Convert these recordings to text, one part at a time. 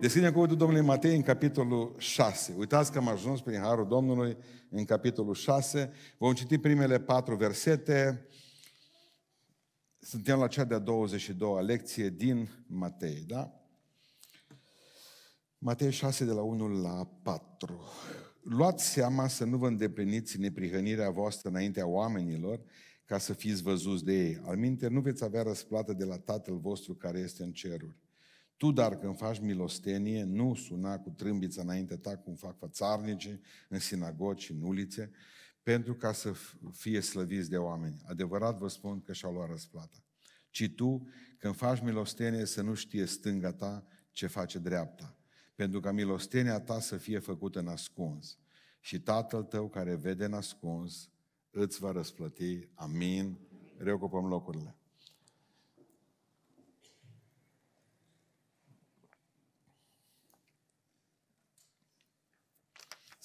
Deschidem cuvântul Domnului Matei în capitolul 6. Uitați că am ajuns prin Harul Domnului în capitolul 6. Vom citi primele patru versete. Suntem la cea de-a 22-a lecție din Matei, da? Matei 6 de la 1 la 4. Luați seama să nu vă îndepliniți neprihănirea voastră înaintea oamenilor, ca să fiți văzuți de ei. Al minte, nu veți avea răsplată de la Tatăl vostru care este în ceruri. Tu, dar, când faci milostenie, nu suna cu trâmbița înainte ta, cum fac fățarnice în sinagogi și în ulițe, pentru ca să fie slăviți de oameni. Adevărat vă spun că și-au luat răsplata. Ci tu, când faci milostenie, să nu știe stânga ta ce face dreapta, pentru ca milostenia ta să fie făcută în ascuns. Și Tatăl tău care vede în ascuns îți va răsplăti. Amin. Reocupăm locurile.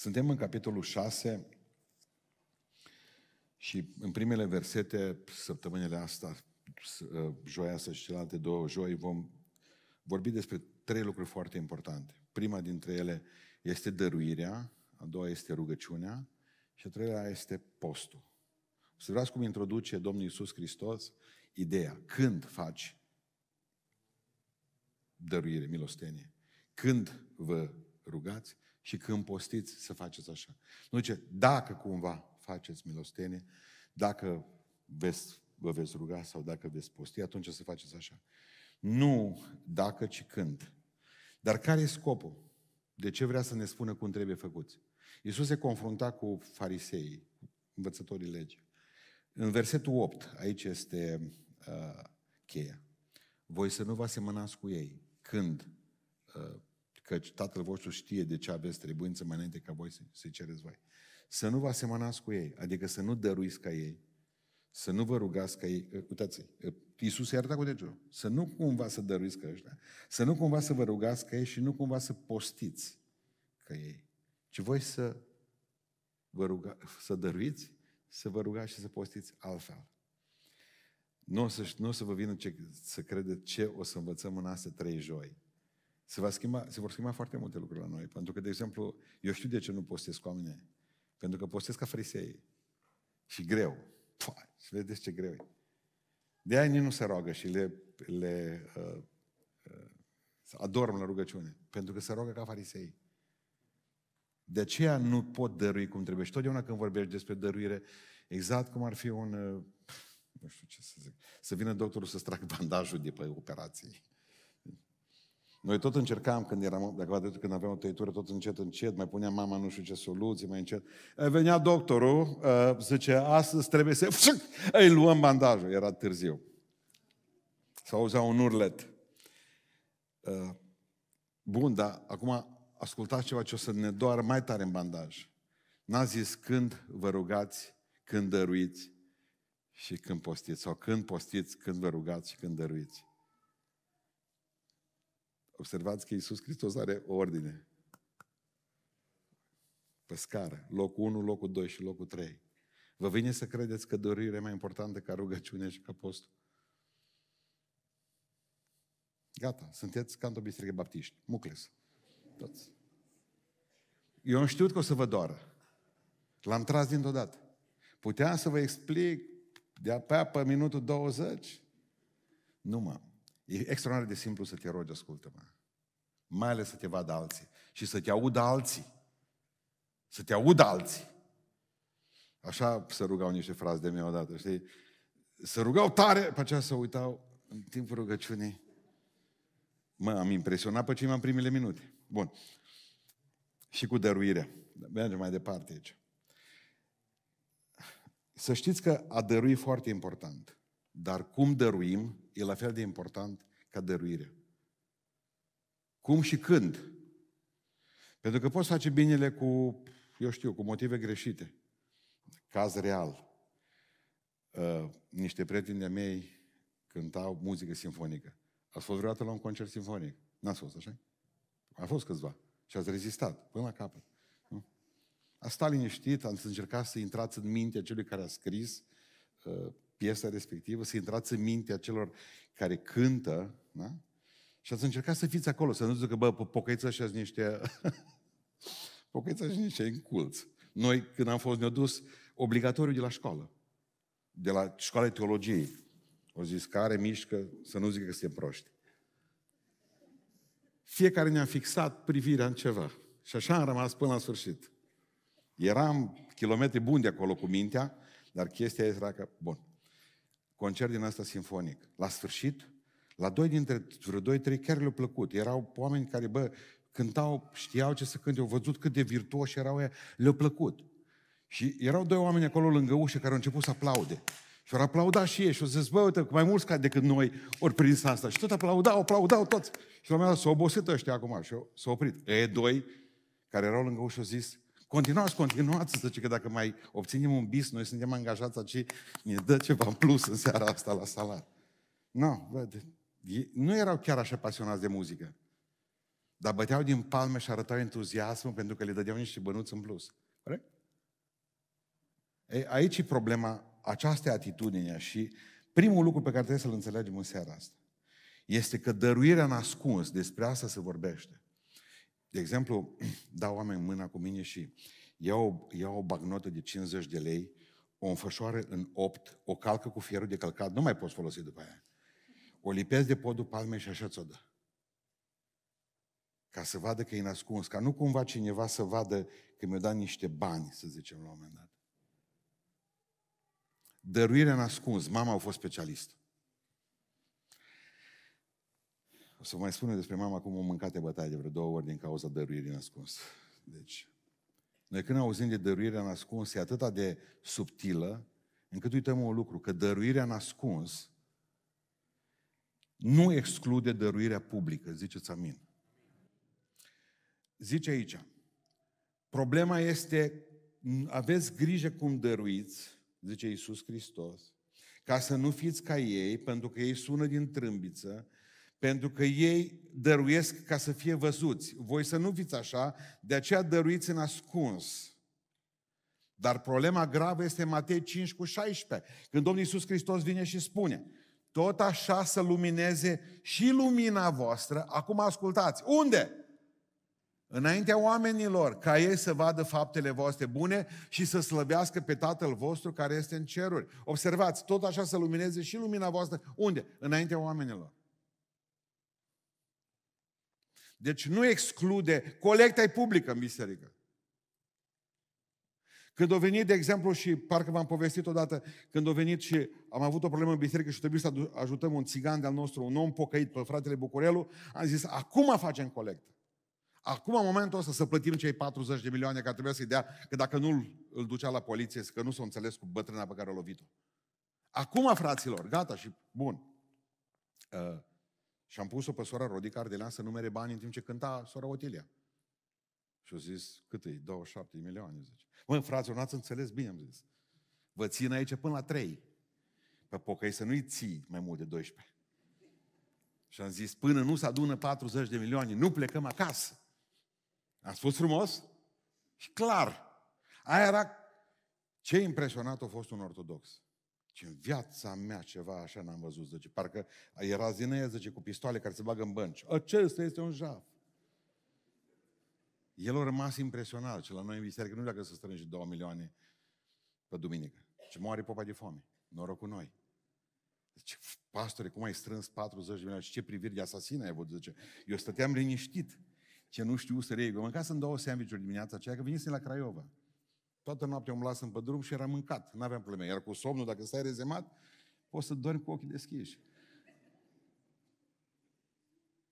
Suntem în capitolul 6 și în primele versete, săptămânile astea, joia asta și celelalte două joi, vom vorbi despre trei lucruri foarte importante. Prima dintre ele este dăruirea, a doua este rugăciunea și a treilea este postul. O să vreau cum introduce Domnul Iisus Hristos ideea. Când faci dăruire, milostenie? Când vă rugați și când postiți să faceți așa. Nu zice, dacă cumva faceți milostenie, dacă veți, vă veți ruga sau dacă veți posti, atunci să faceți așa. Nu dacă, ci când. Dar care e scopul? De ce vrea să ne spună cum trebuie făcuți? Iisus se confrunta cu fariseii, învățătorii legii. În versetul 8, aici este uh, cheia. Voi să nu vă asemănați cu ei. Când? Uh, căci Tatăl vostru știe de ce aveți trebuință mai înainte ca voi să-i cereți voi. Să nu vă asemănați cu ei, adică să nu dăruiți ca ei, să nu vă rugați ca ei. Uh, uitați, uh, Iisus i-a arătat cu degetul. Să nu cumva să dăruiți ca ăștia, să nu cumva să vă rugați ca ei și nu cumva să postiți ca ei, ci voi să vă ruga, să dăruiți, să vă rugați și să postiți altfel. Nu o să, nu o să vă vină ce, să credeți ce o să învățăm în astea trei joi. Se, va schimba, se vor schimba foarte multe lucruri la noi. Pentru că, de exemplu, eu știu de ce nu postez cu oamenii. Pentru că postez ca frisei. Și greu. Pua, și vedeți ce greu e. De aia nu se roagă și le, le uh, uh, adorm la rugăciune. Pentru că se roagă ca farisei. De aceea nu pot dărui cum trebuie. Și totdeauna când vorbești despre dăruire, exact cum ar fi un... Uh, nu știu ce să zic. Să vină doctorul să-ți tragă bandajul de pe operație. Noi tot încercam când eram, dacă vă când aveam o tăitură, tot încet, încet, mai punea mama nu știu ce soluții, mai încet. Venea doctorul, zice, astăzi trebuie să... Îi luăm bandajul, era târziu. S-a auzea un urlet. Bun, dar acum ascultați ceva ce o să ne doară mai tare în bandaj. N-a zis când vă rugați, când dăruiți și când postiți. Sau când postiți, când vă rugați și când dăruiți. Observați că Iisus Hristos are o ordine. Pe scară. Locul 1, locul 2 și locul 3. Vă vine să credeți că dorirea e mai importantă ca rugăciune și ca postul? Gata, sunteți ca într-o biserică baptiști. Mucles. Toți. Eu am știut că o să vă doară. L-am tras dintr-o dată. Puteam să vă explic de-a pe minutul 20? Nu, mă. E extraordinar de simplu să te rogi, ascultă-mă. Mai ales să te vadă alții. Și să te audă alții. Să te audă alții. Așa se rugau niște fraze de mine odată, știi? Se rugau tare, pe aceea să uitau în timpul rugăciunii. Mă, am impresionat pe cei mai în primele minute. Bun. Și cu dăruirea. Mergem mai departe aici. Să știți că a dărui e foarte important. Dar cum dăruim e la fel de important ca dăruirea. Cum și când. Pentru că poți face binele cu, eu știu, cu motive greșite. Caz real. Uh, niște prieteni de mei cântau muzică simfonică. Ați fost vreodată la un concert simfonic? N-ați fost, așa? A fost câțiva. Și ați rezistat până la capăt. Nu? A stat liniștit, ați încercat să intrați în mintea celui care a scris uh, piesa respectivă, să intrați în mintea celor care cântă, da? Și ați încercat să fiți acolo, să nu zică, bă, pocăiți ăștia niște... pocăiți ăștia niște înculți. Noi, când am fost, ne-au dus obligatoriu de la școală. De la școala de teologiei. Au zis, care mișcă, să nu zică că suntem proști. Fiecare ne-a fixat privirea în ceva. Și așa am rămas până la sfârșit. Eram kilometri buni de acolo cu mintea, dar chestia era că, bun, concert din asta sinfonic. La sfârșit, la doi dintre vreo doi, trei chiar le-au plăcut. Erau oameni care, bă, cântau, știau ce să cânte, au văzut cât de virtuoși erau ea, le-au plăcut. Și erau doi oameni acolo lângă ușă care au început să aplaude. Și au aplaudat și ei și au zis, bă, uite, mai mulți ca decât noi ori prins asta. Și tot aplaudau, aplaudau toți. Și la un moment dat s-au obosit ăștia acum și s-au oprit. E doi care erau lângă ușă au zis, continuați, continuați, zice că dacă mai obținem un bis, noi suntem angajați aici, ne dă ceva în plus în seara asta la salar. Nu, no, nu erau chiar așa pasionați de muzică. Dar băteau din palme și arătau entuziasmul pentru că le dădeau niște bănuți în plus. Corect? Ei, aici e problema, această atitudine și primul lucru pe care trebuie să-l înțelegem în seara asta este că dăruirea nascuns, despre asta se vorbește. De exemplu, dau oameni mâna cu mine și iau, iau o bagnotă de 50 de lei, o înfășoară în 8, o calcă cu fierul de călcat, nu mai poți folosi după aia. O lipesc de podul palmei și așa ți-o dă. Ca să vadă că e nascuns, ca nu cumva cineva să vadă că mi-a dat niște bani, să zicem la un moment dat. Dăruirea nascuns. Mama a fost specialist. O să mai spun despre mama cum o mâncate bătaie de vreo două ori din cauza dăruirii nascuns. Deci, noi când auzim de dăruirea nascuns, e atât de subtilă, încât uităm un lucru, că dăruirea nascuns nu exclude dăruirea publică, ziceți amin. Zice aici, problema este, aveți grijă cum dăruiți, zice Iisus Hristos, ca să nu fiți ca ei, pentru că ei sună din trâmbiță, pentru că ei dăruiesc ca să fie văzuți. Voi să nu fiți așa, de aceea dăruiți în ascuns. Dar problema gravă este în Matei 5 cu 16, când Domnul Iisus Hristos vine și spune, tot așa să lumineze și lumina voastră. Acum ascultați. Unde? Înaintea oamenilor, ca ei să vadă faptele voastre bune și să slăbească pe Tatăl vostru care este în ceruri. Observați, tot așa să lumineze și lumina voastră. Unde? Înaintea oamenilor. Deci nu exclude, colecta e publică în biserică. Când a venit, de exemplu, și parcă v-am povestit odată, când a venit și am avut o problemă în biserică și trebuie să ajutăm un țigan de-al nostru, un om pocăit pe fratele Bucurelu, am zis, acum facem colectă. Acum, în momentul ăsta, să plătim cei 40 de milioane care trebuie să-i dea, că dacă nu îl ducea la poliție, că nu s-a înțeles cu bătrâna pe care a lovit-o. Acum, fraților, gata și bun. Uh, și am pus-o pe sora Rodica Ardelean să numere bani în timp ce cânta sora Otilia. Și au zis, cât e? 27 de milioane, zice. Mă, fraților, n-ați înțeles bine, am zis. Vă țin aici până la 3. Pe pocăi să nu-i ții mai mult de 12. Și am zis, până nu se adună 40 de milioane, nu plecăm acasă. Am spus frumos? Și clar. Aia era ce impresionat a fost un ortodox. Ce în viața mea ceva așa n-am văzut, zice. Parcă era zineie, zice, cu pistoale care se bagă în bănci. Acesta este un jaf. El a rămas impresionat și la noi în biserică nu dacă să strânge două milioane pe duminică. Ce moare popa de foame. Noroc cu noi. Zice, pastore, cum ai strâns 40 de milioane și ce priviri de asasin ai avut? Zice, eu stăteam liniștit. Ce nu știu să reiei. Eu mâncasem două sandvișuri dimineața aceea, că venisem la Craiova. Toată noaptea umblasem pe drum și era mâncat. Nu aveam probleme. Iar cu somnul, dacă stai rezemat, poți să dormi cu ochii deschiși.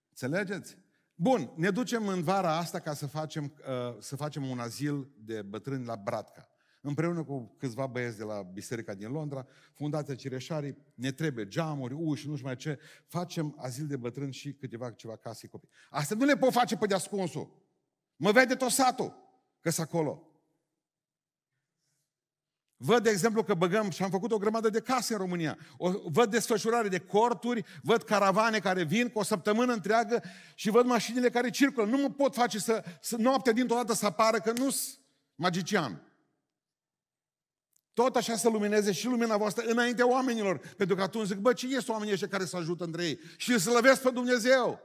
Înțelegeți? Bun, ne ducem în vara asta ca să facem, uh, să facem un azil de bătrâni la Bratca. Împreună cu câțiva băieți de la Biserica din Londra, Fundația Cireșarii, ne trebuie geamuri, uși, nu știu mai ce, facem azil de bătrâni și câteva ceva case copii. Asta nu le pot face pe deascunsul. Mă vede tot satul, că acolo. Văd, de exemplu, că băgăm și am făcut o grămadă de case în România. O, văd desfășurare de corturi, văd caravane care vin cu o săptămână întreagă și văd mașinile care circulă. Nu mă pot face să, să noaptea dintr-o dată să apară că nu sunt magician. Tot așa să lumineze și lumina voastră înaintea oamenilor. Pentru că atunci zic, bă, ce este oamenii ăștia care să ajută între ei? Și să slăvesc pe Dumnezeu.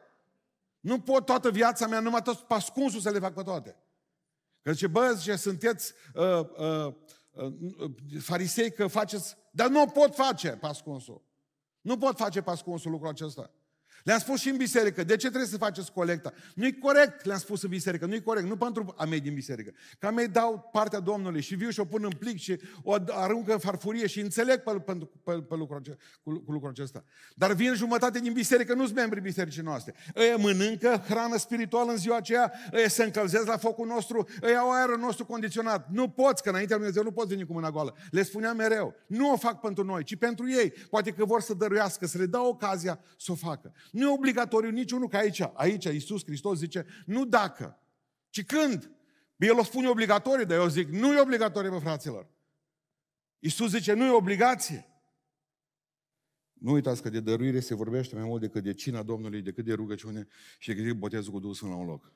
Nu pot toată viața mea, numai tot pascunsul să le fac pe toate. Că zice, bă, zice, sunteți uh, uh, uh, farisei că faceți... Dar nu pot face pascunsul. Nu pot face pascunsul lucrul acesta. Le-am spus și în biserică, de ce trebuie să faceți colecta? Nu-i corect, le-am spus în biserică, nu-i corect, nu pentru a mei din biserică. Că a mei dau partea Domnului și viu și o pun în plic și o aruncă în farfurie și înțeleg pe, pe, pe, pe lucrul, acesta, cu, cu lucrul acesta. Dar vin jumătate din biserică, nu sunt membri bisericii noastre. Ei mănâncă hrană spirituală în ziua aceea, ei se încălzesc la focul nostru, ei au aerul nostru condiționat. Nu poți, că înaintea lui Dumnezeu nu poți veni cu mâna goală. Le spuneam mereu, nu o fac pentru noi, ci pentru ei. Poate că vor să dăruiască, să le dau ocazia să o facă. Nu e obligatoriu niciunul ca aici. Aici Iisus Hristos zice, nu dacă, ci când. El o spune obligatoriu, dar eu zic, nu e obligatoriu, mă, fraților. Iisus zice, nu e obligație. Nu uitați că de dăruire se vorbește mai mult decât de cina Domnului, decât de rugăciune și decât de botezul cu Duhul la un loc.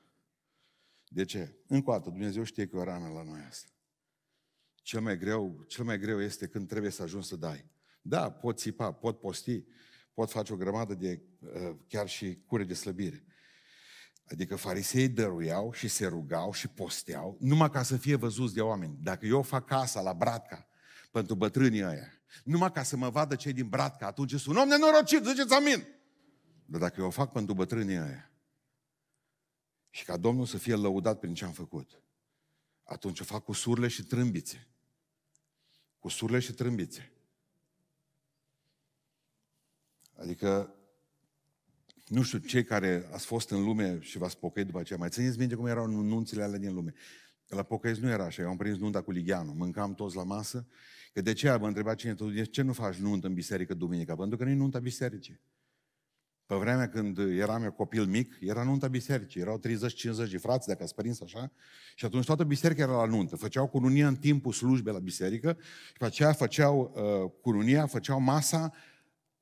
De ce? Încă o dată, Dumnezeu știe că e o rană la noi asta. Cel mai greu, cel mai greu este când trebuie să ajungi să dai. Da, pot țipa, pot posti, pot face o grămadă de uh, chiar și cure de slăbire. Adică farisei dăruiau și se rugau și posteau numai ca să fie văzuți de oameni. Dacă eu fac casa la Bratca pentru bătrânii ăia, numai ca să mă vadă cei din Bratca, atunci sunt un om nenorocit, ziceți amin. Dar dacă eu o fac pentru bătrânii ăia și ca Domnul să fie lăudat prin ce am făcut, atunci o fac cu surle și trâmbițe. Cu surle și trâmbițe. Adică, nu știu, cei care ați fost în lume și v-ați pocăit după aceea, mai țineți minte cum erau nunțile alea din lume. Că la pocăiți nu era așa, eu am prins nunta cu Ligianu, mâncam toți la masă, că de ce mă întreba cine tu, de ce nu faci nuntă în biserică duminica? Pentru că nu e nunta bisericii. Pe vremea când eram eu copil mic, era nunta bisericii. Erau 30-50 de frați, dacă ați părins așa. Și atunci toată biserica era la nuntă. Făceau cununia în timpul slujbei la biserică și pe aceea făceau uh, cununia, făceau masa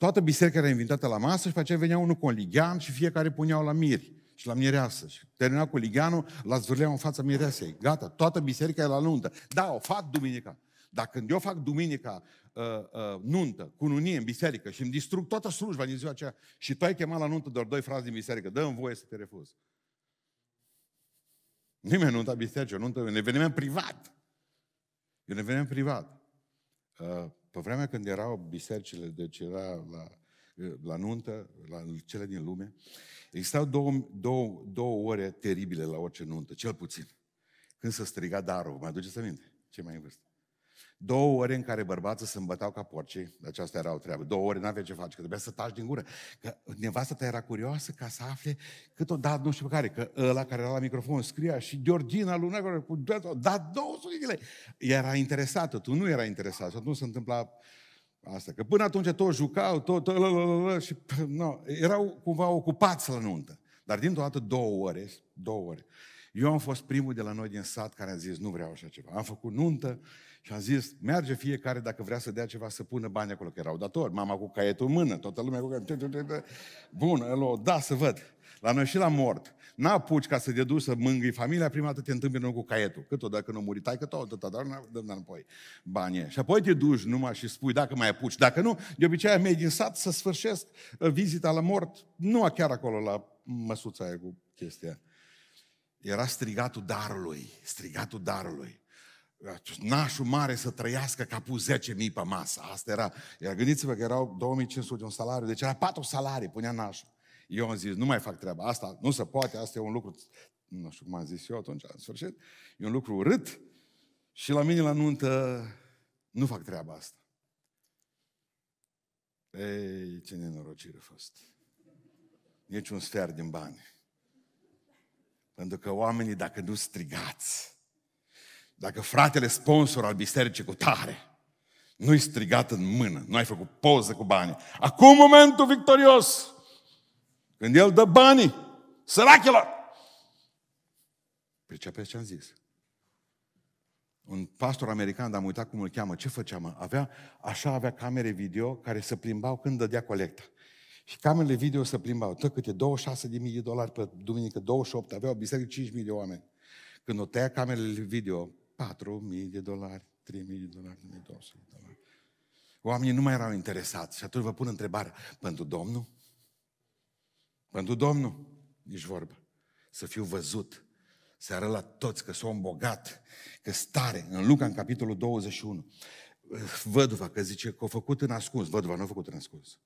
Toată biserica era invitată la masă și pe aceea venea unul cu un ligian și fiecare puneau la miri și la mireasă. Și termina cu ligianul, la zvârleau în fața mireasei. Gata, toată biserica e la nuntă. Da, o fac duminica. Dar când eu fac duminica uh, uh, nuntă, cununie în biserică și îmi distrug toată slujba din ziua aceea și tu ai chemat la nuntă doar doi frați din biserică, dă-mi voie să te refuz. Nimeni nunta biserică, o nuntă, un eveniment privat. E un eveniment privat. Uh, pe vremea când erau bisericile, deci era la, la nuntă, la cele din lume, existau două, două, două ore teribile la orice nuntă, cel puțin. Când se striga darul, mai aduceți aminte? Ce mai în vârstă? Două ore în care bărbații se îmbătau ca porcii, deci asta era o treabă. Două ore n-avea ce face, că trebuia să taci din gură. Că nevasta ta era curioasă ca să afle cât o dat nu știu pe care, că ăla care era la microfon scria și Georgina Luna, cu dat 200 de lei. Era interesată, tu nu era interesat și atunci se întâmpla asta. Că până atunci toți jucau, tot, tot și no, erau cumva ocupați la nuntă. Dar dintr-o dată două ore, două ore. Eu am fost primul de la noi din sat care a zis, nu vreau așa ceva. Am făcut nuntă, și am zis, merge fiecare dacă vrea să dea ceva să pună bani acolo, că erau datori. Mama cu caietul în mână, toată lumea cu caietul. Bun, el o da să văd. La noi și la mort. N-apuci ca să te duci să mângâi familia, prima dată te întâmpină cu caietul. Cât o dacă nu muri, tai că tot, tot, dar nu dăm înapoi banii. Și apoi te duci numai și spui dacă mai apuci. Dacă nu, de obicei mei din sat să sfârșesc uh, vizita la mort, nu chiar acolo la măsuța aia cu chestia. Era strigatul darului, strigatul darului nașul mare să trăiască ca pus 10.000 pe masă. Asta era. Iar gândiți-vă că erau 2500 de un salariu, deci era patru salarii, punea nașul. Eu am zis, nu mai fac treaba asta, nu se poate, asta e un lucru, nu știu cum am zis eu atunci, în sfârșit, e un lucru urât și la mine la nuntă nu fac treaba asta. Ei, ce nenorocire a fost. Nici un sfert din bani. Pentru că oamenii, dacă nu strigați, dacă fratele sponsor al bisericii cu tare nu-i strigat în mână, nu ai făcut poză cu bani. Acum momentul victorios, când el dă banii sărachilor. Pricepeți ce am zis? Un pastor american, dar am uitat cum îl cheamă, ce făcea, mă? Avea, așa avea camere video care se plimbau când dădea colecta. Și camerele video se plimbau, tot câte 26 de mii de dolari pe duminică, 28, aveau biserică 5 mii de oameni. Când o tăia camerele video, 4.000 de dolari, 3.000 de dolari, 1.200 de dolari. Oamenii nu mai erau interesați. Și atunci vă pun întrebarea, pentru Domnul? Pentru Domnul? nici vorbă. Să fiu văzut, să arăt la toți că sunt bogat, că stare. În Luca, în capitolul 21, văduva, că zice că a făcut în ascuns. Văduva nu a făcut în ascuns.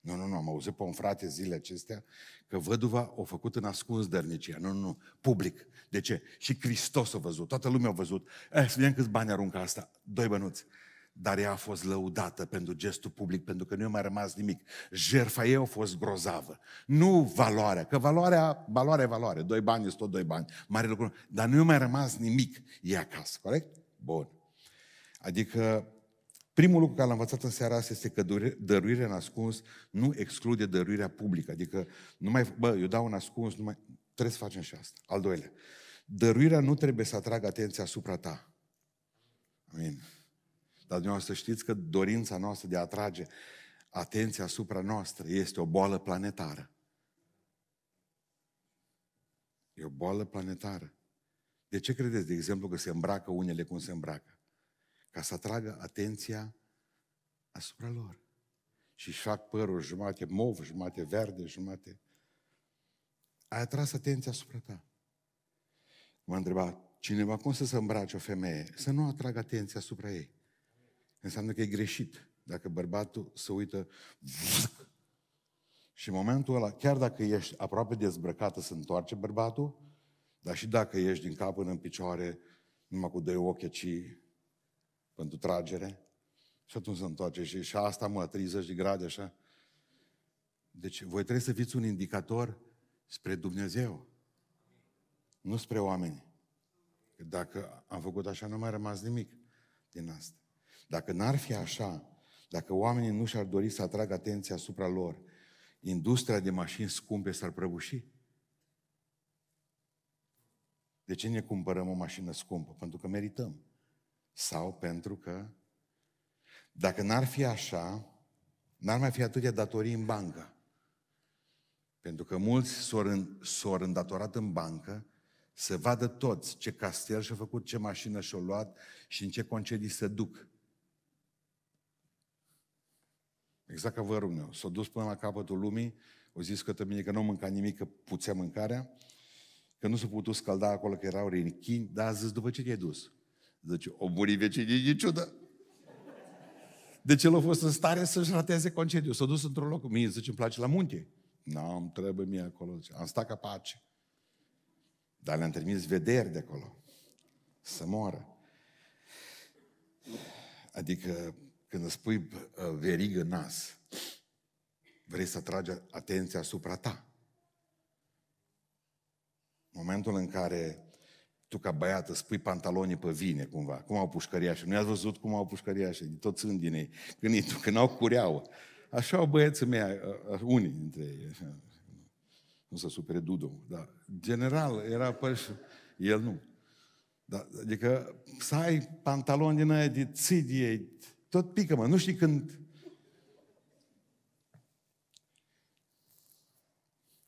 Nu, nu, nu, am auzit pe un frate zilele acestea că văduva a făcut în ascuns dărnicia. Nu, nu, nu, public. De ce? Și Hristos a văzut, toată lumea a văzut. Eh, să vedem câți bani aruncă asta. Doi bănuți. Dar ea a fost lăudată pentru gestul public, pentru că nu i-a mai rămas nimic. Jerfa ei a fost grozavă. Nu valoarea, că valoarea, valoarea e valoare. Doi bani este tot doi bani. Mare lucru. Dar nu i-a mai rămas nimic. E acasă, corect? Bun. Adică Primul lucru care l-am învățat în seara asta este că dăruirea în ascuns nu exclude dăruirea publică. Adică, nu mai, bă, eu dau un ascuns, nu mai, trebuie să facem și asta. Al doilea, dăruirea nu trebuie să atragă atenția asupra ta. Amin. Dar dumneavoastră știți că dorința noastră de a atrage atenția asupra noastră este o boală planetară. E o boală planetară. De ce credeți, de exemplu, că se îmbracă unele cum se îmbracă? Ca să atragă atenția asupra lor. Și își fac părul jumate mov, jumate verde, jumate... Ai atras atenția asupra ta. M-a întrebat cineva cum să se îmbrace o femeie, să nu atragă atenția asupra ei. Înseamnă că e greșit. Dacă bărbatul se uită și în momentul ăla, chiar dacă ești aproape dezbrăcată, se întoarce bărbatul, dar și dacă ești din cap până în picioare, numai cu doi ochi, ci pentru tragere. Și atunci se întoarce și, și asta, mă, 30 de grade, așa. Deci voi trebuie să fiți un indicator spre Dumnezeu, nu spre oameni. Că dacă am făcut așa, nu mai rămas nimic din asta. Dacă n-ar fi așa, dacă oamenii nu și-ar dori să atragă atenția asupra lor, industria de mașini scumpe s-ar prăbuși. De ce ne cumpărăm o mașină scumpă? Pentru că merităm. Sau pentru că, dacă n-ar fi așa, n-ar mai fi atâtea datorii în bancă. Pentru că mulți s-au îndatorat în bancă să vadă toți ce castel și-a făcut, ce mașină și-a luat și în ce concedii se duc. Exact ca vă rog meu. S-a dus până la capătul lumii, au zis că mine că nu mânca nimic, că puțea mâncarea, că nu s-a putut scalda acolo, că erau renichini, dar a zis, după ce te-ai dus? Zice, o muri vecinii de ciudă. Deci el a fost în stare să-și rateze concediu. S-a dus într-un loc. Mie zice, îmi place la munte. Nu, îmi trebuie mie acolo. Zice, am stat ca pace. Dar le-am trimis vederi de acolo. Să moară. Adică, când îți pui verigă nas, vrei să atragi atenția asupra ta. Momentul în care tu ca băiat îți pui pantalonii pe vine cumva, cum au pușcăriașii. Nu i-ați văzut cum au pușcăriașii, toți sunt din ei, când, când au cureaua. Așa au băieții mei, unii dintre ei, așa. Nu să supere Dudu, dar general era păș, el nu. Da, adică să ai pantaloni din aia de țidie, tot pică, mă, nu știi când...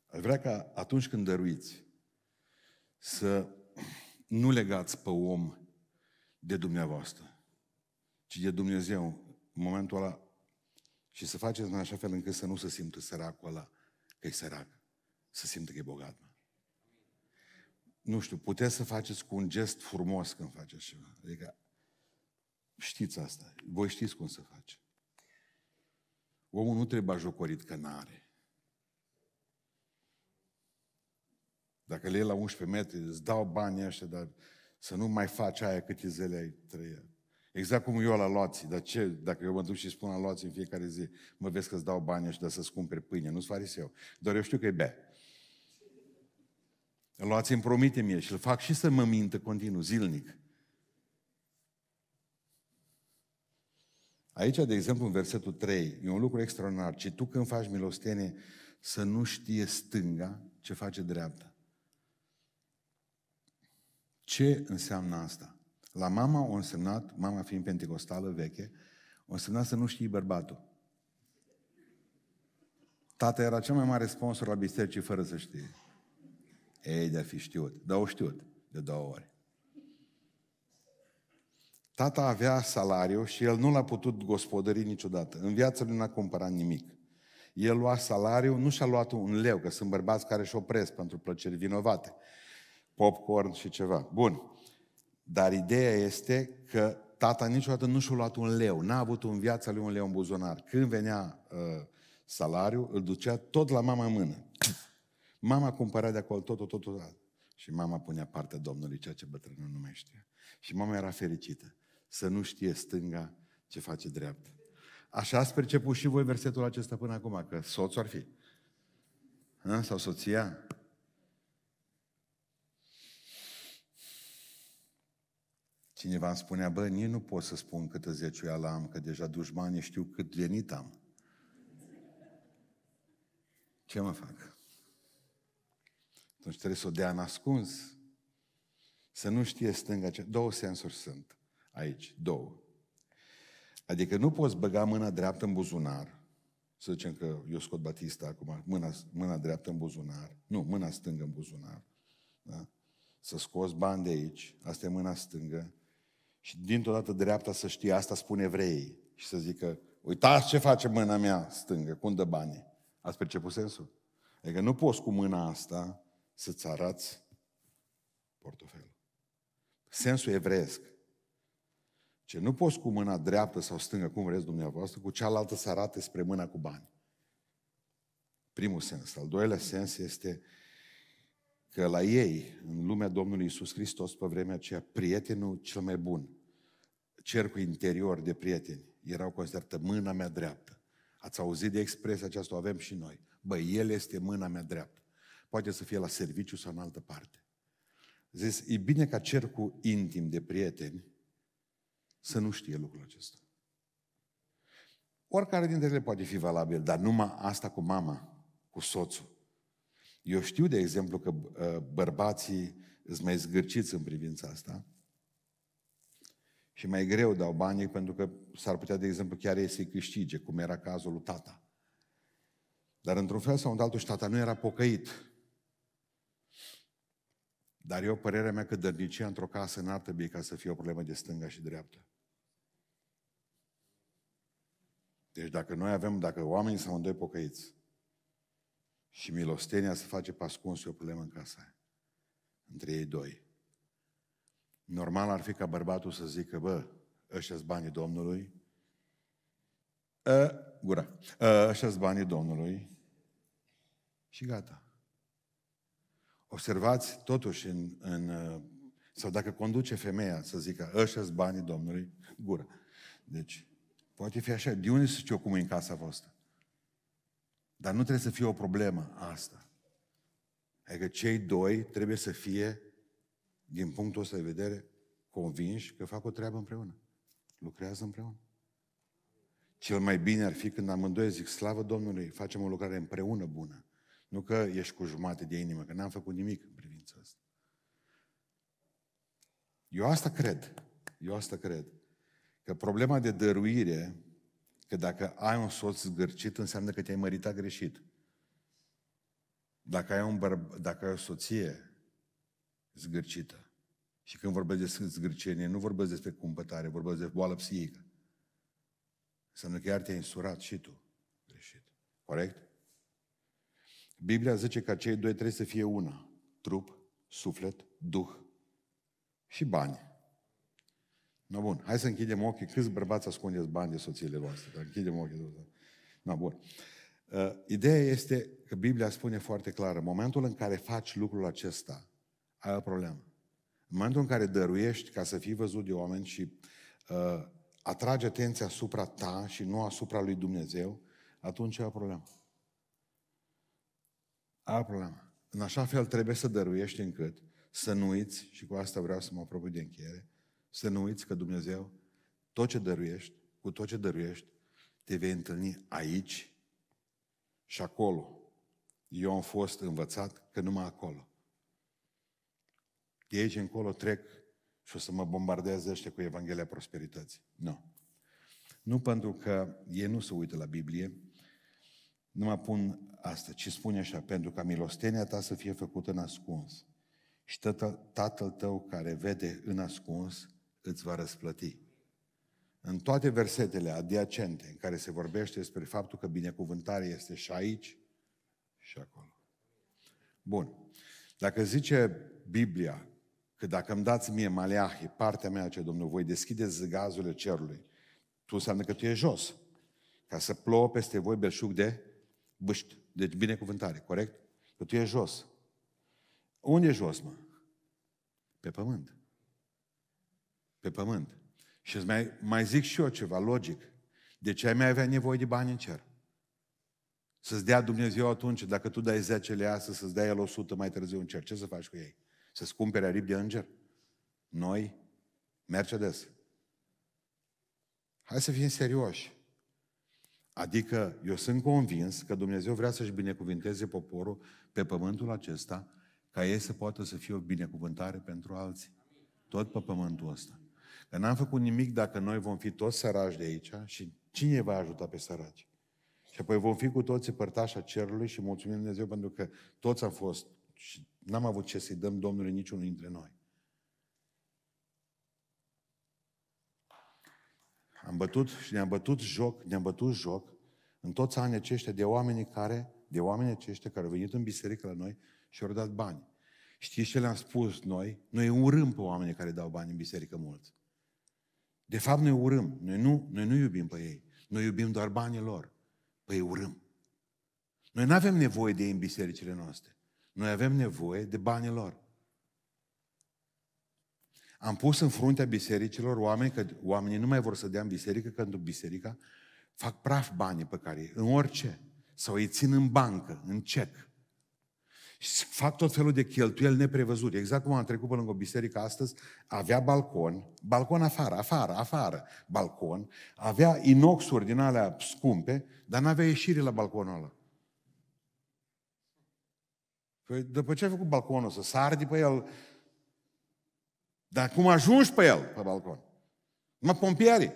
Aș vrea ca atunci când dăruiți să nu legați pe om de dumneavoastră, ci de Dumnezeu în momentul ăla și să faceți în așa fel încât să nu se simtă săracul ăla că e sărac, să simtă că e bogat. Mă. Nu știu, puteți să faceți cu un gest frumos când faceți ceva. Adică știți asta. Voi știți cum să face. Omul nu trebuie jocorit că n-are. Dacă le iei la 11 metri, îți dau banii ăștia, dar să nu mai faci aia câte zile ai trăit. Exact cum eu la loții. Dar ce, dacă eu mă duc și spun la loții în fiecare zi, mă vezi că îți dau banii ăștia să-ți cumperi pâine, nu-ți fariseu. Doar eu știu că e bea. Luați îmi promite mie și îl fac și să mă mintă continuu, zilnic. Aici, de exemplu, în versetul 3, e un lucru extraordinar. Ci tu când faci milostenie, să nu știe stânga ce face dreapta. Ce înseamnă asta? La mama o însemnat, mama fiind pentecostală veche, o însemnat să nu știi bărbatul. Tata era cel mai mare sponsor la biserici fără să știe. Ei, de fi știut. Dar o știut de două ori. Tata avea salariu și el nu l-a putut gospodări niciodată. În viață nu n-a cumpărat nimic. El lua salariu, nu și-a luat un leu, că sunt bărbați care și opresc pentru plăceri vinovate. Popcorn și ceva. Bun. Dar ideea este că tata niciodată nu și-a luat un leu. N-a avut în viața lui un leu în buzunar. Când venea uh, salariul, îl ducea tot la mama în mână. Mama cumpăra de acolo totul, totul, totul. Și mama punea partea Domnului, ceea ce bătrânul nu mai știa. Și mama era fericită să nu știe stânga ce face dreapta. Așa ați perceput și voi versetul acesta până acum, că soțul ar fi. Ha? Sau soția. Cineva îmi spunea, bă, nici nu pot să spun câtă zeciuială am, că deja dușmanii știu cât venit am. Ce mă fac? Atunci trebuie să o dea în ascuns. Să nu știe stânga ce... Două sensuri sunt aici, două. Adică nu poți băga mâna dreaptă în buzunar, să zicem că eu scot Batista acum, mâna, mâna dreaptă în buzunar, nu, mâna stângă în buzunar, da? să scoți bani de aici, asta e mâna stângă, și dintr-o dată dreapta să știe, asta spune evrei, și să zică, uitați ce face mâna mea stângă, cum dă banii. Ați perceput sensul? Adică nu poți cu mâna asta să-ți arăți portofelul. Sensul evreiesc. Ce nu poți cu mâna dreaptă sau stângă, cum vreți dumneavoastră, cu cealaltă să arate spre mâna cu bani. Primul sens. Al doilea sens este că la ei, în lumea Domnului Isus Hristos, pe vremea aceea, prietenul cel mai bun, cercul interior de prieteni, erau considerată mâna mea dreaptă. Ați auzit de expresia aceasta, o avem și noi. Băi, el este mâna mea dreaptă. Poate să fie la serviciu sau în altă parte. Zis, e bine ca cercul intim de prieteni să nu știe lucrul acesta. Oricare dintre ele poate fi valabil, dar numai asta cu mama, cu soțul. Eu știu, de exemplu, că uh, bărbații sunt mai zgârciți în privința asta și mai greu dau banii pentru că s-ar putea, de exemplu, chiar ei să-i câștige, cum era cazul lui tata. Dar într-un fel sau într-altul și tata nu era pocăit. Dar eu, părerea mea că dărnicia într-o casă n-ar trebui ca să fie o problemă de stânga și dreapta. Deci dacă noi avem, dacă oamenii sunt doi pocăiți și milostenia se face pe ascuns, e o problemă în casa aia. Între ei doi. Normal ar fi ca bărbatul să zică, bă, ăștia banii Domnului, ă, gura, ă, ăștia banii Domnului și gata. Observați totuși în, în sau dacă conduce femeia să zică, ăștia banii Domnului, gura. Deci, Poate fi așa. De unde să știu cum e în casa voastră? Dar nu trebuie să fie o problemă asta. Adică cei doi trebuie să fie, din punctul ăsta de vedere, convinși că fac o treabă împreună. Lucrează împreună. Cel mai bine ar fi când amândoi zic, slavă Domnului, facem o lucrare împreună bună. Nu că ești cu jumate de inimă, că n-am făcut nimic în privința asta. Eu asta cred. Eu asta cred. Că problema de dăruire, că dacă ai un soț zgârcit, înseamnă că te-ai măritat greșit. Dacă ai, un bărb- dacă ai o soție zgârcită, și când vorbesc despre zgârcenie, nu vorbesc despre cumpătare, vorbesc despre boală psihică. Înseamnă că iar te-ai însurat și tu greșit. Corect? Biblia zice că cei doi trebuie să fie una. Trup, suflet, duh și bani. No, bun. Hai să închidem ochii. Câți bărbați ascundeți bani de soțiile voastre? Dar închidem ochii. No, bun. Uh, ideea este că Biblia spune foarte clar, în momentul în care faci lucrul acesta, ai o problemă. În momentul în care dăruiești ca să fii văzut de oameni și uh, atragi atenția asupra ta și nu asupra lui Dumnezeu, atunci ai o problemă. Ai o problemă. În așa fel trebuie să dăruiești încât să nu uiți, și cu asta vreau să mă apropii de încheiere, să nu uiți că Dumnezeu, tot ce dăruiești, cu tot ce dăruiești, te vei întâlni aici și acolo. Eu am fost învățat că numai acolo. De aici încolo trec și o să mă bombardeze ăștia cu Evanghelia Prosperității. Nu. Nu pentru că ei nu se uită la Biblie, nu mă pun asta, ci spune așa, pentru ca milostenia ta să fie făcută în ascuns. Și tatăl, tatăl tău care vede în ascuns îți va răsplăti. în toate versetele adiacente în care se vorbește despre faptul că binecuvântarea este și aici și acolo. Bun. Dacă zice Biblia că dacă îmi dați mie maleahi, partea mea ce Domnul, voi deschide zgazurile cerului, tu înseamnă că tu e jos. Ca să plouă peste voi belșug de bâști. Deci binecuvântare, corect? Că tu e jos. Unde e jos, mă? Pe pământ. Pe pământ. Și îți mai, mai zic și eu ceva logic. De ce ai mai avea nevoie de bani în cer? Să-ți dea Dumnezeu atunci, dacă tu dai 10 lei astăzi, să-ți dea El 100 mai târziu în cer. Ce să faci cu ei? Să-ți cumpere aripi de înger? Noi? Mercedes. Hai să fim serioși. Adică eu sunt convins că Dumnezeu vrea să-și binecuvinteze poporul pe pământul acesta ca ei să poată să fie o binecuvântare pentru alții. Tot pe pământul ăsta. Că n-am făcut nimic dacă noi vom fi toți săraci de aici și cine va ajuta pe săraci? Și apoi vom fi cu toții părtașa cerului și mulțumim Dumnezeu pentru că toți am fost și n-am avut ce să-i dăm Domnului niciunul dintre noi. Am bătut și ne-am bătut joc, ne-am bătut joc în toți anii aceștia de oameni care, de oameni aceștia care au venit în biserică la noi și au dat bani. Știți ce le-am spus noi? Noi urâm pe oamenii care dau bani în biserică mulți. De fapt, noi urâm. Noi nu, noi nu iubim pe ei. Noi iubim doar banii lor. Păi urâm. Noi nu avem nevoie de ei în bisericile noastre. Noi avem nevoie de banii lor. Am pus în fruntea bisericilor oameni, că oamenii nu mai vor să dea în biserică, că în biserica fac praf banii pe care în orice. Sau îi țin în bancă, în cec. Și fac tot felul de cheltuieli neprevăzute. Exact cum am trecut pe lângă o biserică astăzi, avea balcon, balcon afară, afară, afară, balcon, avea inoxuri din alea scumpe, dar n-avea ieșire la balconul ăla. Păi după ce ai făcut balconul, să sari pe el, dar cum ajungi pe el, pe balcon? Mă pompieri.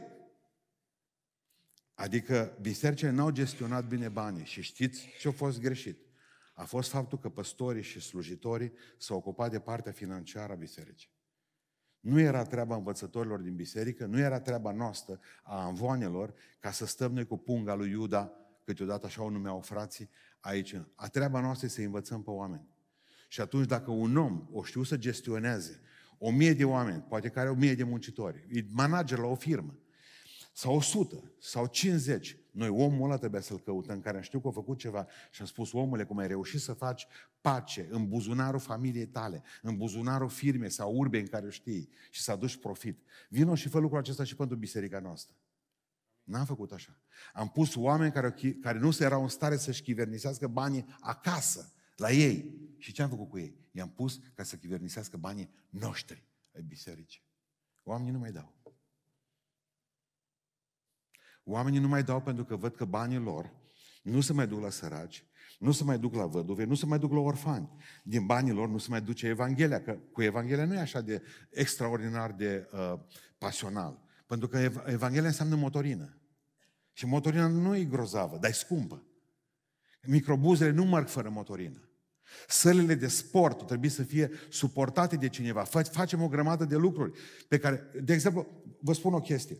Adică bisericile n-au gestionat bine banii și știți ce a fost greșit? A fost faptul că păstorii și slujitorii s-au ocupat de partea financiară a bisericii. Nu era treaba învățătorilor din biserică, nu era treaba noastră, a anvoanelor, ca să stăm noi cu punga lui Iuda, câteodată așa o numeau frații, aici. A treaba noastră este să învățăm pe oameni. Și atunci dacă un om o știu să gestioneze o mie de oameni, poate care o mie de muncitori, e manager la o firmă, sau 100, sau 50, noi omul ăla trebuia să-l căutăm, care știu că a făcut ceva și am spus, omule, cum ai reușit să faci pace în buzunarul familiei tale, în buzunarul firmei sau urbe în care o știi și să aduci profit. Vino și fă lucrul acesta și pentru biserica noastră. N-am făcut așa. Am pus oameni care, care nu se erau în stare să-și chivernisească banii acasă, la ei. Și ce am făcut cu ei? I-am pus ca să chivernisească banii noștri ai bisericii. Oamenii nu mai dau. Oamenii nu mai dau pentru că văd că banii lor nu se mai duc la săraci, nu se mai duc la văduve, nu se mai duc la orfani. Din banii lor nu se mai duce Evanghelia, că cu Evanghelia nu e așa de extraordinar de uh, pasional. Pentru că Evanghelia înseamnă motorină. Și motorina nu e grozavă, dar e scumpă. Microbuzele nu merg fără motorină. Sălile de sport trebuie să fie suportate de cineva. Facem o grămadă de lucruri pe care, de exemplu, vă spun o chestie.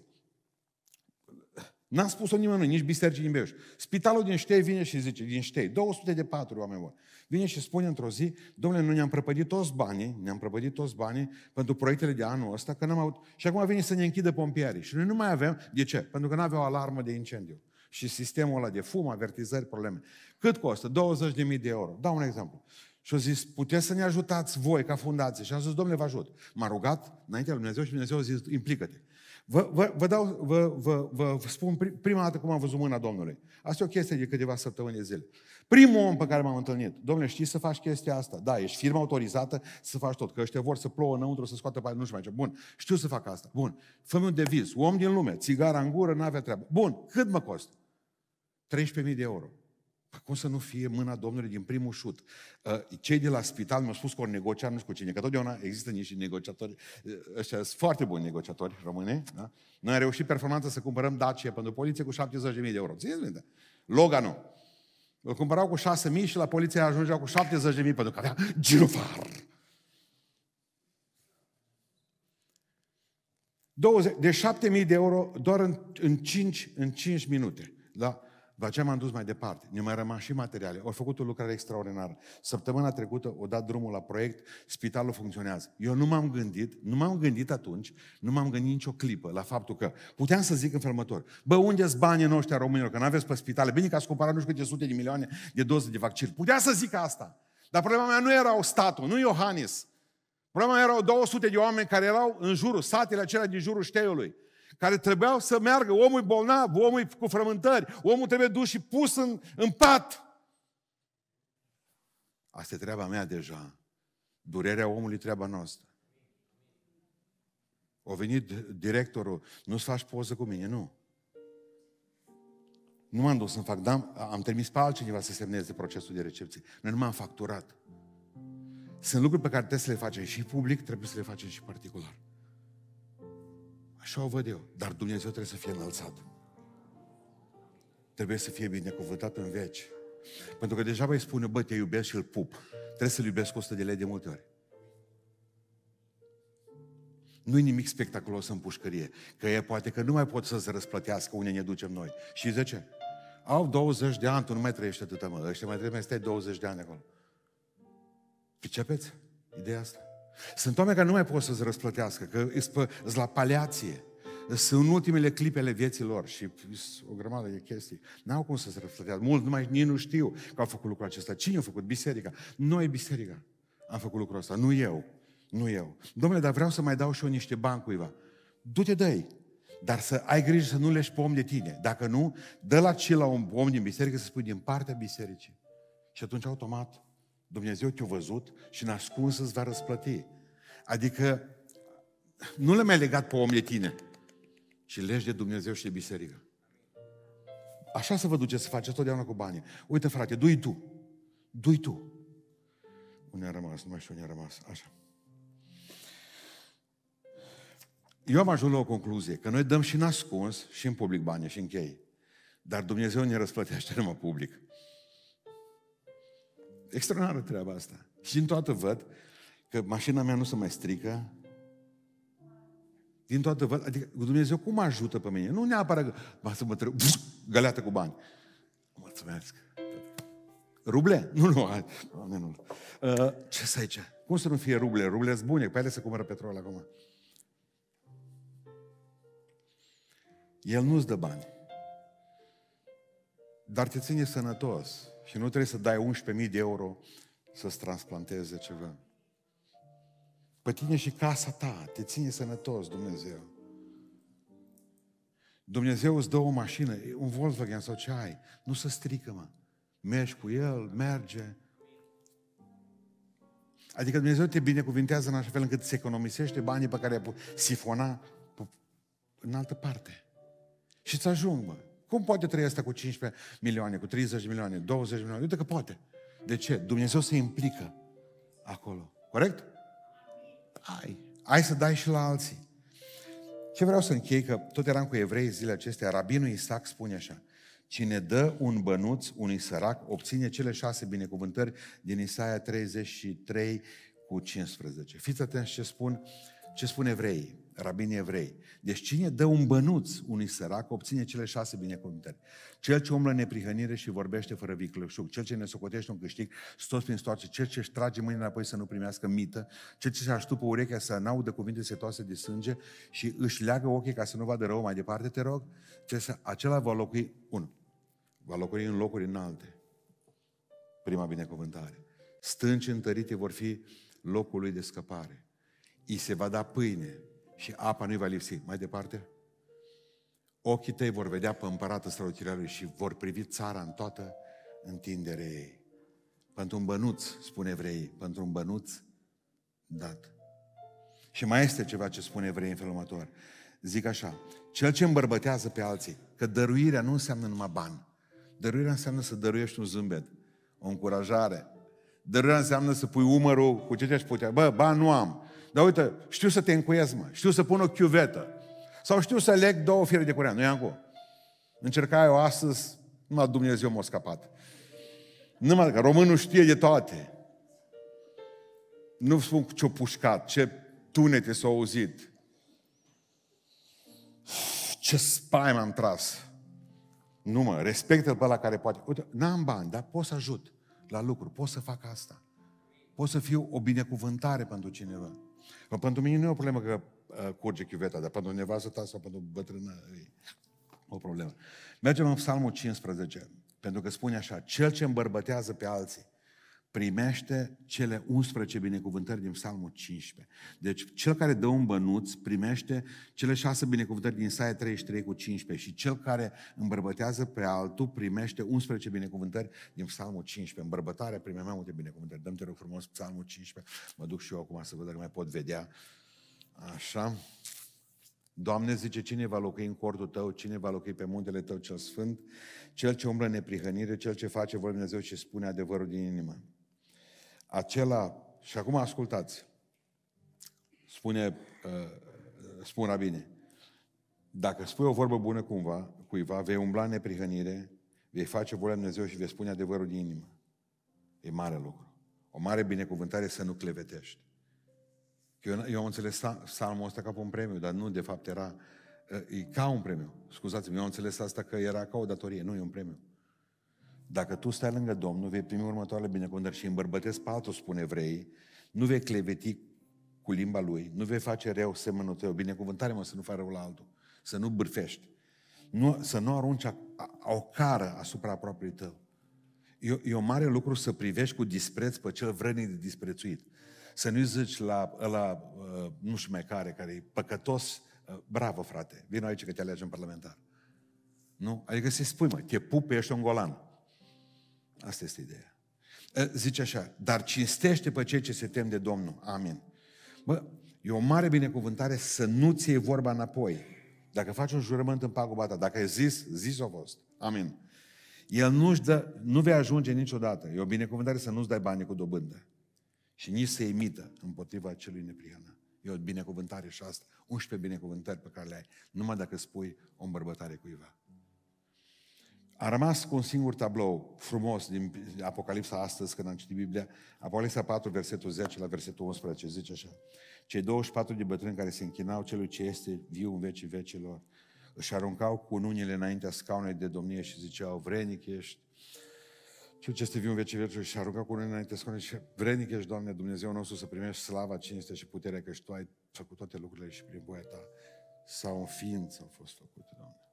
N-a spus-o nimănui, nici bisericii din Beiuș. Spitalul din Ștei vine și zice, din Ștei, 200 de patru oameni buni. Vine și spune într-o zi, domnule, nu ne-am prăpădit toți banii, ne-am prăpădit toți banii pentru proiectele de anul ăsta, că n-am avut... Și acum vine să ne închidă pompierii. Și noi nu mai avem, de ce? Pentru că nu aveau alarmă de incendiu. Și sistemul ăla de fum, avertizări, probleme. Cât costă? 20.000 de euro. Dau un exemplu. Și au zis, puteți să ne ajutați voi ca fundație. Și am zis, domnule, vă ajut. M-a rugat înainte lui Dumnezeu și Dumnezeu a zis, implică-te. Vă, vă, vă, dau, vă, vă, vă spun prima dată cum am văzut mâna Domnului. Asta e o chestie de câteva săptămâni de zile. Primul om pe care m-am întâlnit, domnule, știi să faci chestia asta? Da, ești firma autorizată să faci tot, că ăștia vor să plouă înăuntru, să scoată pe nu știu mai ce. Bun, știu să fac asta. Bun, fă un deviz, om din lume, țigara în gură, n-avea treabă. Bun, cât mă costă? 13.000 de euro. Păi cum să nu fie mâna Domnului din primul șut? Uh, cei de la spital mi-au spus că ori negocia, nu știu cu cine, că totdeauna există niște negociatori, uh, ăștia sunt foarte buni negociatori români, da? Noi am reușit performanță să cumpărăm Dacia pentru poliție cu 70.000 de euro. Țineți minte? Loganul. Îl cumpărau cu 6.000 și la poliție ajungea cu 70.000 pentru că avea girofar. 20, de 7000 de euro doar în, în, 5, în 5 minute. Da? După aceea m-am dus mai departe. Ne mai rămas și materiale. Au făcut o lucrare extraordinară. Săptămâna trecută o dat drumul la proiect, spitalul funcționează. Eu nu m-am gândit, nu m-am gândit atunci, nu m-am gândit nicio clipă la faptul că puteam să zic în felul următor. Bă, unde sunt banii noștri a românilor? Că nu aveți pe spitale. Bine că ați cumpărat nu știu câte sute de milioane de doze de vaccin. Puteam să zic asta. Dar problema mea nu era statul, nu Iohannis. Problema erau 200 de oameni care erau în jurul, satele acelea din jurul șteiului care trebuiau să meargă. Omul e bolnav, omul e cu frământări, omul trebuie dus și pus în, în pat. Asta e treaba mea deja. Durerea omului treaba noastră. A venit directorul, nu-ți faci poză cu mine, nu. Nu m-am dus să fac, dar am trimis pe altcineva să semneze procesul de recepție. Noi nu m-am facturat. Sunt lucruri pe care trebuie să le facem și public, trebuie să le facem și particular. Așa o văd eu. Dar Dumnezeu trebuie să fie înălțat. Trebuie să fie binecuvântat în veci. Pentru că deja îi spune, bă, te iubesc și îl pup. Trebuie să-l iubesc cu 100 de lei de multe ori. Nu-i nimic spectaculos în pușcărie. Că e poate că nu mai pot să se răsplătească unde ne ducem noi. Și de ce? Au 20 de ani, tu nu mai trăiești atâta, mă. Ăștia mai trebuie să stai 20 de ani acolo. Pricepeți ideea asta? Sunt oameni care nu mai pot să-ți răsplătească, că sunt la paliație. Sunt în ultimele clipe ale vieții lor și o grămadă de chestii. N-au cum să se răsplătească. Mult nu mai, nici nu știu că au făcut lucrul acesta. Cine a făcut? Biserica. Noi, biserica, am făcut lucrul ăsta. Nu eu. Nu eu. Domnule, dar vreau să mai dau și eu niște bani cuiva. Du-te de Dar să ai grijă să nu leși pe om de tine. Dacă nu, dă la ce la un om din biserică să spui din partea bisericii. Și atunci automat Dumnezeu te-a văzut și în ascuns îți va răsplăti. Adică nu le mai legat pe om de tine, ci legi de Dumnezeu și de biserică. Așa să vă duceți să faceți totdeauna cu banii. Uite, frate, du tu. du tu. Unde a rămas? Nu mai știu unde a rămas. Așa. Eu am ajuns la o concluzie, că noi dăm și în ascuns și în public bani și închei. Dar Dumnezeu ne răsplătește numai public. Extraordinară treaba asta. Și în toată văd că mașina mea nu se mai strică, din toată văd, adică Dumnezeu cum ajută pe mine? Nu neapărat că va să mă trebuie găleată cu bani. Mulțumesc. Ruble? Nu, nu, nu, nu. Uh, ce să aici? Cum să nu fie ruble? Ruble sunt bune, pe ele se cumpără petrol acum. El nu-ți dă bani. Dar te ține sănătos. Și nu trebuie să dai 11.000 de euro să-ți transplanteze ceva. Pe tine și casa ta, te ține sănătos Dumnezeu. Dumnezeu îți dă o mașină, un Volkswagen sau ce ai, nu se strică, mă. Mergi cu el, merge. Adică Dumnezeu te binecuvintează în așa fel încât să economisește banii pe care ai sifona în altă parte. Și îți ajung, mă. Cum poate trăi asta cu 15 milioane, cu 30 milioane, 20 milioane? Uite că poate. De ce? Dumnezeu se implică acolo. Corect? Ai. Ai să dai și la alții. Ce vreau să închei, că tot eram cu evrei zilele acestea, rabinul Isaac spune așa, Cine dă un bănuț unui sărac, obține cele șase binecuvântări din Isaia 33 cu 15. Fiți atenți ce spun, ce spun evreii rabinii evrei. Deci cine dă un bănuț unui sărac, obține cele șase binecuvântări. Cel ce umblă neprihănire și vorbește fără viclășug, cel ce ne socotește un câștig, stos prin stoarce, cel ce își trage mâinile înapoi să nu primească mită, cel ce se aștupă urechea să n-audă cuvinte setoase de sânge și își leagă ochii ca să nu vadă rău mai departe, te rog, acela va locui, un, va locui în locuri înalte. Prima binecuvântare. Stânci întărite vor fi locul lui de scăpare. I se va da pâine și apa nu-i va lipsi. Mai departe? Ochii tăi vor vedea pe împăratul strălucirea și vor privi țara în toată întinderea ei. Pentru un bănuț, spune evrei, pentru un bănuț dat. Și mai este ceva ce spune evrei în felul următor. Zic așa, cel ce îmbărbătează pe alții, că dăruirea nu înseamnă numai bani. Dăruirea înseamnă să dăruiești un zâmbet, o încurajare. Dăruirea înseamnă să pui umărul cu ce te-aș putea. Bă, bani nu am, dar uite, știu să te încuiez, mă. Știu să pun o chiuvetă. Sau știu să leg două fire de curent. Nu e acolo. Încerca eu astăzi, numai Dumnezeu m-a scăpat. Numai că românul știe de toate. Nu spun ce-o pușcat, ce tunete s-au auzit. ce spai m-am tras. Nu mă, respectă-l pe ăla care poate. Uite, n-am bani, dar pot să ajut la lucru, pot să fac asta. Pot să fiu o binecuvântare pentru cineva. Pentru mine nu e o problemă că uh, curge chiuveta, dar pentru nevastă ta sau pentru bătrână e o problemă. Mergem în Psalmul 15, pentru că spune așa, cel ce îmbărbătează pe alții, primește cele 11 binecuvântări din Psalmul 15. Deci cel care dă un bănuț primește cele șase binecuvântări din Isaia 33 cu 15 și cel care îmbărbătează pe altul primește 11 binecuvântări din Psalmul 15. Îmbărbătarea prime mai multe binecuvântări. Dăm te rog frumos Psalmul 15. Mă duc și eu acum să văd dacă mai pot vedea. Așa. Doamne, zice, cine va locui în cortul tău, cine va locui pe muntele tău cel sfânt, cel ce umblă în neprihănire, cel ce face voia Dumnezeu și spune adevărul din inimă acela, și acum ascultați, spune, uh, spun rabine, dacă spui o vorbă bună cumva, cuiva, vei umbla în neprihănire, vei face voia Dumnezeu și vei spune adevărul din inimă. E mare lucru. O mare binecuvântare să nu clevetești. Eu, eu am înțeles psalmul ăsta ca pe un premiu, dar nu, de fapt, era uh, e ca un premiu. Scuzați-mă, eu am înțeles asta că era ca o datorie, nu e un premiu. Dacă tu stai lângă Domnul, vei primi următoarele binecuvântări și îmbărbătesc pe altul, spune evrei, nu vei cleveti cu limba lui, nu vei face rău semnul tău, binecuvântare mă să nu faci rău la altul, să nu bârfești, nu, să nu arunci a, a, o cară asupra propriului tău. E, e o mare lucru să privești cu dispreț pe cel vrănic de disprețuit. Să nu-i zici la ăla, uh, nu știu mai care, care e păcătos, uh, bravo frate, vino aici că te alegi în parlamentar. Nu? Adică să-i spui, mă, te pup, ești un golan. Asta este ideea. Zice așa, dar cinstește pe cei ce se tem de Domnul. Amin. Bă, e o mare binecuvântare să nu ți iei vorba înapoi. Dacă faci un jurământ în paguba ta, dacă ai zis, zis o fost. Amin. El nu-și dă, nu vei ajunge niciodată. E o binecuvântare să nu-ți dai bani cu dobândă. Și nici să imită împotriva celui neprihănă. E o binecuvântare și asta. 11 binecuvântări pe care le ai. Numai dacă spui o îmbărbătare cuiva. A rămas cu un singur tablou frumos din Apocalipsa astăzi, când am citit Biblia, Apocalipsa 4, versetul 10 la versetul 11, zice așa. Cei 24 de bătrâni care se închinau celui ce este viu în vecii vecilor, își aruncau cu unile înaintea scaunei de domnie și ziceau, vrenic ești, cel ce este viu în vecii vecilor și aruncau cu unile înaintea scaunei și vrenic ești, Doamne, Dumnezeu nostru, să primești slava, cinste și puterea, că și Tu ai făcut toate lucrurile și prin voia Ta sau în ființă au fost făcute, Doamne.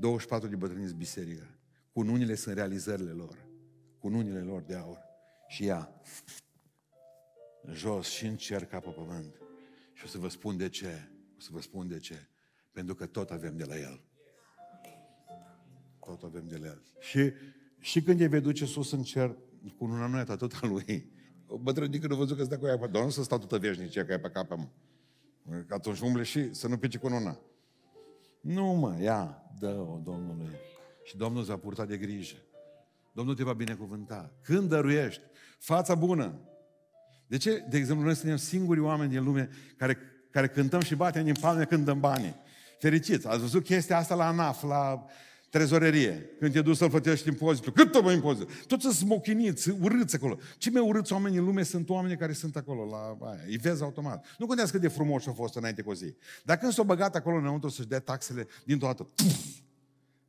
24 de bătrâni biserică. Cununile sunt realizările lor. Cununile lor de aur. Și ea, jos și în cer ca pe pământ. Și o să vă spun de ce. O să vă spun de ce. Pentru că tot avem de la El. Tot avem de la El. Și, și când e vei duce sus în cer, cu una nu e tot al lui. O bătrânică nu văzut că stă cu ea, dar nu să stau toată veșnicia că e pe capă, mă. Că atunci umble și să nu pice cu una. Nu mă, ia, dă-o Domnului. Și Domnul s-a purtat de grijă. Domnul te va binecuvânta. Când dăruiești, fața bună. De ce, de exemplu, noi suntem singurii oameni din lume care, care cântăm și batem din palme când dăm banii? Fericiți. Ați văzut chestia asta la ANAF, la trezorerie, când te duci să-l plătești impozitul. Cât tot mai impozit? Toți sunt smochiniți, urâți acolo. Ce mai urâți oameni în lume sunt oamenii care sunt acolo, la aia. Îi vezi automat. Nu contează cât de frumos a fost înainte cu o zi. Dar când s-au băgat acolo înăuntru să-și dea taxele, dintr-o dată, puf,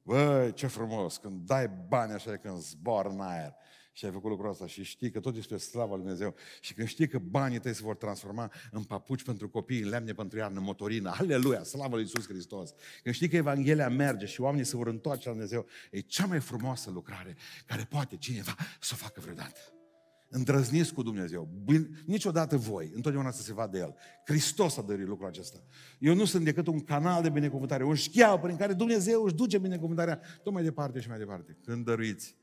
băi, ce frumos, când dai bani așa, când zboară în aer și ai făcut lucrul ăsta și știi că tot este slava lui Dumnezeu și când știi că banii tăi se vor transforma în papuci pentru copii, în lemne pentru iarnă, motorină, aleluia, slavă lui Iisus Hristos. Când știi că Evanghelia merge și oamenii se vor întoarce la Dumnezeu, e cea mai frumoasă lucrare care poate cineva să o facă vreodată. Îndrăzniți cu Dumnezeu. Niciodată voi, întotdeauna să se vadă El. Hristos a dăruit lucrul acesta. Eu nu sunt decât un canal de binecuvântare, un șcheau prin care Dumnezeu își duce binecuvântarea tot mai departe și mai departe. Când dăruiți,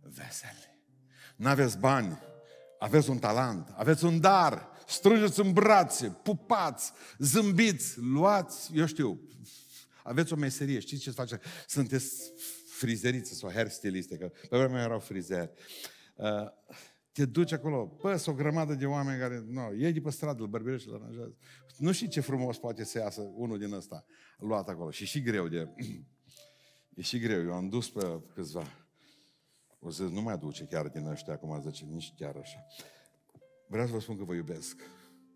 veseli nu aveți bani, aveți un talent, aveți un dar, strângeți în brațe, pupați, zâmbiți, luați, eu știu, aveți o meserie, știți ce face? Sunteți frizerițe sau hairstyliste, că pe vremea erau frizeri. Uh, te duci acolo, bă, sunt o grămadă de oameni care, nu, iei de pe stradă, îl bărberești, îl aranjează. Nu știi ce frumos poate să iasă unul din ăsta luat acolo. Și și greu de... e și greu. Eu am dus pe câțiva o să nu mai aduce chiar din ăștia, acum zice, nici chiar așa. Vreau să vă spun că vă iubesc.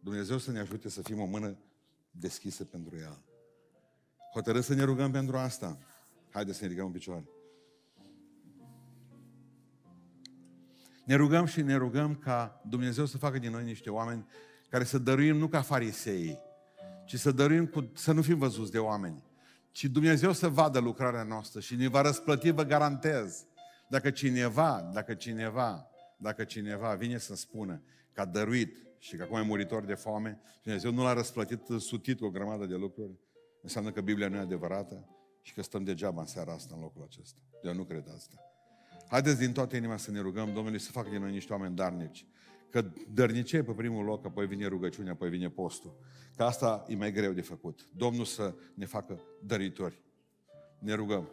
Dumnezeu să ne ajute să fim o mână deschisă pentru El. Hotărâți să ne rugăm pentru asta. Haideți să ne ridicăm în picioare. Ne rugăm și ne rugăm ca Dumnezeu să facă din noi niște oameni care să dăruim nu ca farisei, ci să dăruim cu, să nu fim văzuți de oameni, ci Dumnezeu să vadă lucrarea noastră și ne va răsplăti, vă garantez. Dacă cineva, dacă cineva, dacă cineva vine să spună că a dăruit și că acum e muritor de foame, Dumnezeu nu l-a răsplătit sutit cu o grămadă de lucruri, înseamnă că Biblia nu e adevărată și că stăm degeaba în seara asta, în locul acesta. Eu nu cred asta. Haideți din toată inima să ne rugăm Domnului să facă din noi niște oameni darnici. Că dărnicie pe primul loc, apoi vine rugăciunea, apoi vine postul. Că asta e mai greu de făcut. Domnul să ne facă dăritori. Ne rugăm.